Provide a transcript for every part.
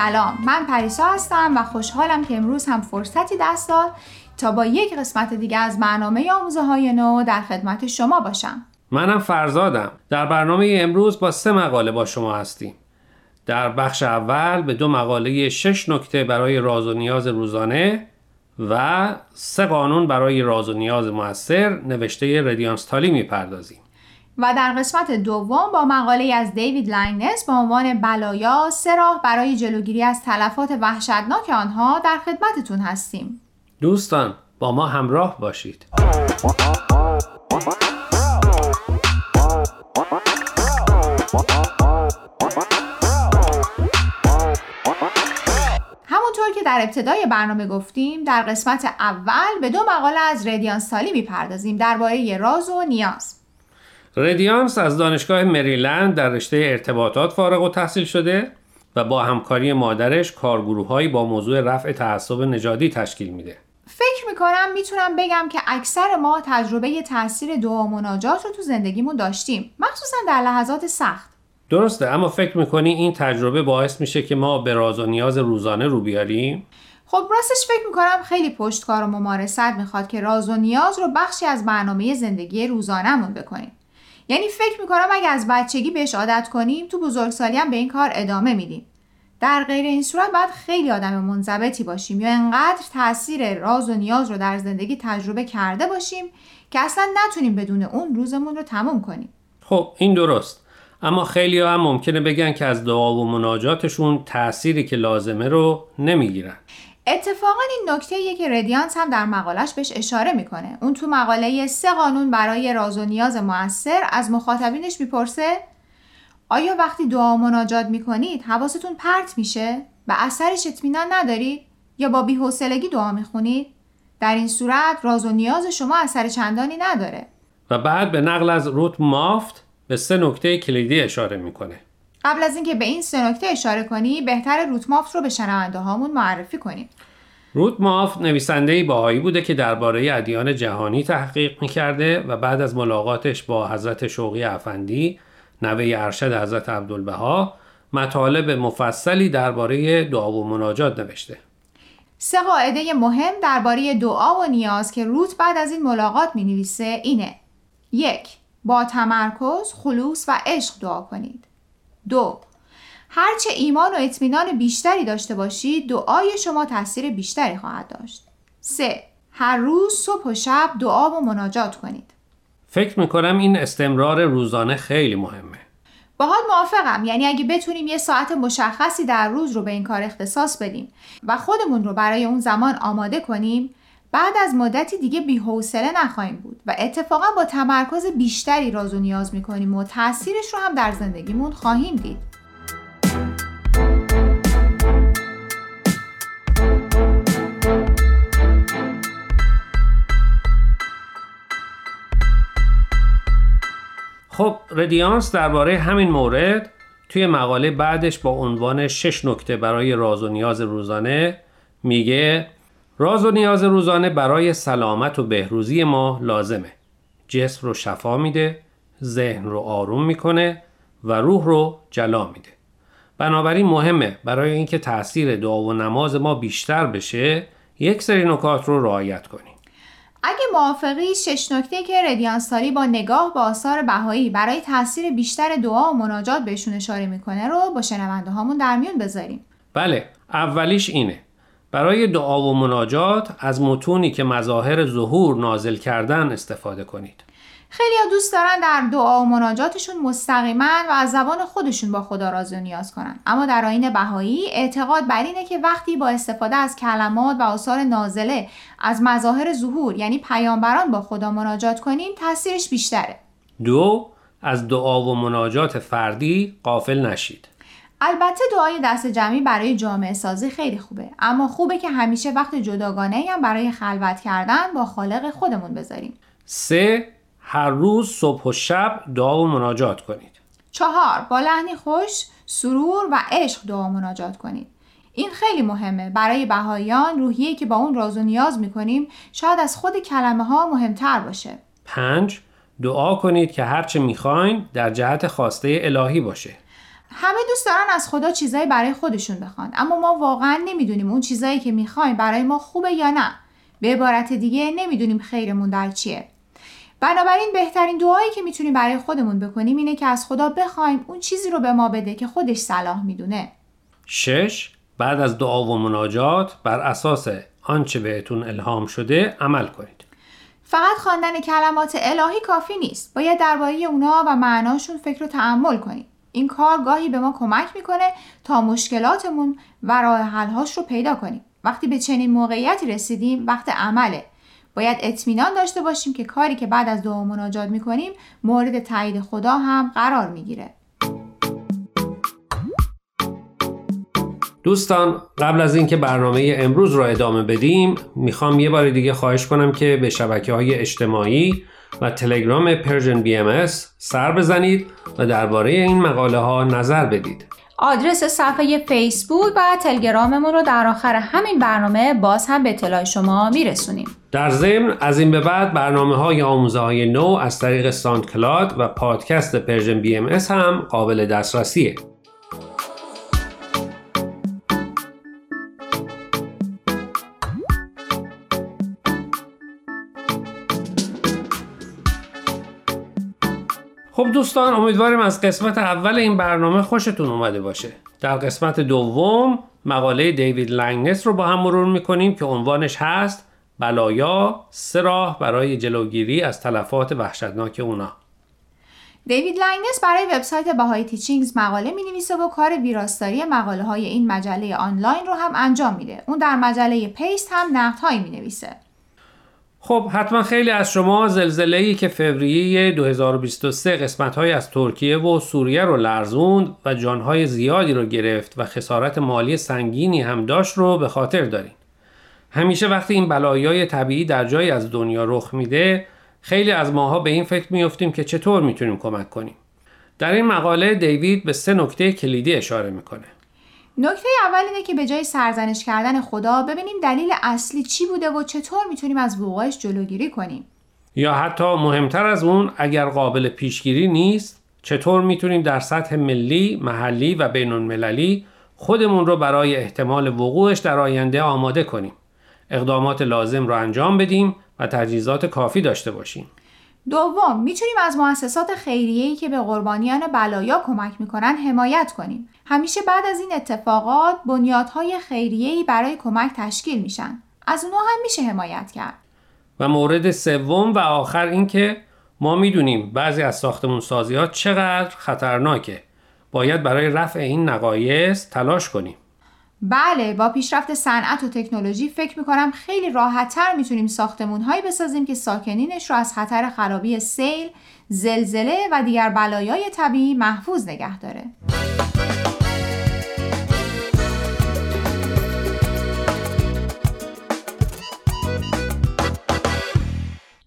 سلام. من پریسا هستم و خوشحالم که امروز هم فرصتی دست داد تا با یک قسمت دیگه از برنامه آموزه های نو در خدمت شما باشم. منم فرزادم. در برنامه امروز با سه مقاله با شما هستیم. در بخش اول به دو مقاله شش نکته برای راز و نیاز روزانه و سه قانون برای راز و نیاز موثر نوشته رادیانس تالی می‌پردازیم. و در قسمت دوم با مقاله از دیوید لنگنس با عنوان بلایا سه راه برای جلوگیری از تلفات وحشتناک آنها در خدمتتون هستیم. دوستان با ما همراه باشید. همونطور که در ابتدای برنامه گفتیم در قسمت اول به دو مقاله از ردیان سالی می‌پردازیم درباره راز و نیاز. ردیانس از دانشگاه مریلند در رشته ارتباطات فارغ و تحصیل شده و با همکاری مادرش کارگروههایی با موضوع رفع تعصب نژادی تشکیل میده. فکر می‌کنم می‌تونم بگم که اکثر ما تجربه تاثیر دعا مناجات رو تو زندگیمون داشتیم مخصوصا در لحظات سخت درسته اما فکر می‌کنی این تجربه باعث میشه که ما به راز و نیاز روزانه رو بیاریم؟ خب راستش فکر می‌کنم خیلی پشتکار و ممارست می‌خواد که راز و نیاز رو بخشی از برنامه زندگی روزانهمون بکنیم یعنی فکر می‌کنم اگه از بچگی بهش عادت کنیم تو بزرگسالی هم به این کار ادامه میدیم. در غیر این صورت باید خیلی آدم منضبطی باشیم یا انقدر تاثیر راز و نیاز رو در زندگی تجربه کرده باشیم که اصلا نتونیم بدون اون روزمون رو تموم کنیم. خب این درست. اما خیلی هم ممکنه بگن که از دعا و مناجاتشون تأثیری که لازمه رو نمی‌گیرن. اتفاقا این نکته که ردیانس هم در مقالش بهش اشاره می‌کنه. اون تو مقاله سه قانون برای راز و نیاز موثر از مخاطبینش می‌پرسه آیا وقتی دعا و مناجات می‌کنید حواستون پرت میشه به اثرش اطمینان ندارید یا با بیحوصلگی دعا می‌خونید؟ در این صورت راز و نیاز شما اثر چندانی نداره. و بعد به نقل از روت مافت به سه نکته کلیدی اشاره می‌کنه. قبل از اینکه به این سه نکته اشاره کنی بهتر روتمافت رو به شنونده هامون معرفی کنیم. روتمافت نویسنده باهایی بوده که درباره ادیان جهانی تحقیق می‌کرده و بعد از ملاقاتش با حضرت شوقی افندی نوه ارشد حضرت عبدالبها مطالب مفصلی درباره دعا و مناجات نوشته. سه قاعده مهم درباره دعا و نیاز که روت بعد از این ملاقات می نویسه اینه. یک با تمرکز، خلوص و عشق دعا کنید. دو هرچه ایمان و اطمینان بیشتری داشته باشید دعای شما تاثیر بیشتری خواهد داشت. 3. هر روز صبح و شب دعا و مناجات کنید. فکر می‌کنم این استمرار روزانه خیلی مهمه. باهات موافقم یعنی اگه بتونیم یه ساعت مشخصی در روز رو به این کار اختصاص بدیم و خودمون رو برای اون زمان آماده کنیم بعد از مدتی دیگه بی‌حوصله نخواهیم بود و اتفاقا با تمرکز بیشتری راز و نیاز می‌کنیم و تاثیرش رو هم در زندگیمون خواهیم دید. خب ردیانس درباره همین مورد توی مقاله بعدش با عنوان شش نکته برای راز و نیاز روزانه میگه راز و نیاز روزانه برای سلامت و بهروزی ما لازمه. جسم رو شفا میده ذهن رو آروم می‌کنه و روح رو جلا میده. بنابراین مهمه برای اینکه تاثیر دعا و نماز ما بیشتر بشه یک سری نکات رو رعایت کنیم. اگه موافقی شش نکته که ردیانستاری با نگاه به آثار بهایی برای تاثیر بیشتر دعا و مناجات بهشون اشاره می‌کنه رو با شنونده هامون در میون بذاریم. بله اولیش اینه. برای دعا و مناجات از متونی که مظاهر ظهور نازل کردن استفاده کنید. خیلی ها دوست دارن در دعا و مناجاتشون مستقیما و از زبان خودشون با خدا راضی و نیاز کنن. اما در آین بهایی اعتقاد بر اینه که وقتی با استفاده از کلمات و آثار نازله از مظاهر ظهور یعنی پیامبران با خدا مناجات کنیم تاثیرش بیشتره. دو از دعا و مناجات فردی قافل نشید. البته دعای دست جمعی برای جامعه سازی خیلی خوبه اما خوبه که همیشه وقت جداگانه هم برای خلوت کردن با خالق خودمون بذاریم سه هر روز صبح و شب دعا و مناجات کنید. چهار با لحنی خوش سرور و عشق دعا و مناجات کنید. این خیلی مهمه برای بهاییان روحیه که با اون راز و نیاز می‌کنیم شاید از خود کلمه ها مهمتر باشه. پنج دعا کنید که هرچه می‌خواین در جهت خواسته الهی باشه. همه دوست دارن از خدا چیزایی برای خودشون بخوان. اما ما واقعا نمی‌دونیم اون چیزایی که می‌خوایم برای ما خوبه یا نه. به عبارت دیگه نمی‌دونیم خیرمون در چیه. بنابراین بهترین دعایی که می‌تونیم برای خودمون بکنیم اینه که از خدا بخوایم اون چیزی رو به ما بده که خودش صلاح می‌دونه. شش بعد از دعا و مناجات بر اساس آنچه بهتون الهام شده عمل کنید. فقط خواندن کلمات الهی کافی نیست. باید درباره اونا و معناشون فکر و تحمل کنیم. این کار گاهی به ما کمک می‌کنه تا مشکلاتمون و راه حلهاش رو پیدا کنیم. وقتی به چنین موقعیتی رسیدیم وقت عمله. باید اطمینان داشته باشیم که کاری که بعد از دعا مناجات می‌کنیم مورد تایید خدا هم قرار می‌گیره. دوستان قبل از اینکه برنامه امروز را ادامه بدیم می‌خوام یه بار دیگه خواهش کنم که به شبکه های اجتماعی و تلگرام Persian BM سر بزنید و درباره این مقاله ها نظر بدید. آدرس صفحه فیسبوک و تلگراممون رو در آخر همین برنامه باز هم به اطلاع شما میرسونیم. در ضمن از این به بعد برنامه های آموزه های نو از طریق SoundCloud و پادکست Persian BM هم قابل دسترسیه. دوستان امیدواریم از قسمت اول این برنامه خوشتون اومده باشه در قسمت دوم مقاله دیوید لنگنس رو با هم مرور می‌کنیم که عنوانش هست بلایا سه راه برای جلوگیری از تلفات وحشتناک اونا دیوید لنگنس برای وبسایت BahaiTeachings مقاله می نویسه و کار ویراستاری مقاله های این مجله آنلاین رو هم انجام میده. اون در مجله Paste هم نقدهایی می نویسه. خب حتما خیلی از شما زلزله ای که فوریه 2023 قسمت های از ترکیه و سوریه رو لرزوند و جانهای زیادی رو گرفت و خسارت مالی سنگینی هم داشت رو به خاطر دارین. همیشه وقتی این بلایای طبیعی در جایی از دنیا رخ میده خیلی از ماها به این فکر میفتیم که چطور می‌تونیم کمک کنیم. در این مقاله دیوید به سه نکته کلیدی اشاره می‌کنه. نکته اول اینه که به جای سرزنش کردن خدا ببینیم دلیل اصلی چی بوده و چطور می‌تونیم از وقوعش جلوگیری کنیم یا حتی مهمتر از اون اگر قابل پیشگیری نیست چطور می‌تونیم در سطح ملی، محلی و بین المللی خودمون رو برای احتمال وقوعش در آینده آماده کنیم. اقدامات لازم رو انجام بدیم و تجهیزات کافی داشته باشیم. دوم می‌تونیم از مؤسسات خیریه‌ای که به قربانیان بلایا کمک می‌کنن حمایت کنیم. همیشه بعد از این اتفاقات بنیادهای خیریه‌ای برای کمک تشکیل میشن. از اونها هم میشه حمایت کرد. و مورد سوم و آخر اینکه ما می‌دونیم بعضی از ساختمون سازی ها چقدر خطرناکه. باید برای رفع این نقایص تلاش کنیم. بله با پیشرفت صنعت و تکنولوژی فکر می‌کنم خیلی راحتتر می‌تونیم ساختمون هایی بسازیم که ساکنینش رو از خطر خرابی سیل، زلزله و دیگر بلایای طبیعی محفوظ نگه داره.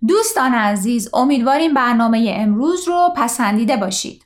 دوستان عزیز امیدواریم برنامه امروز رو پسندیده باشید.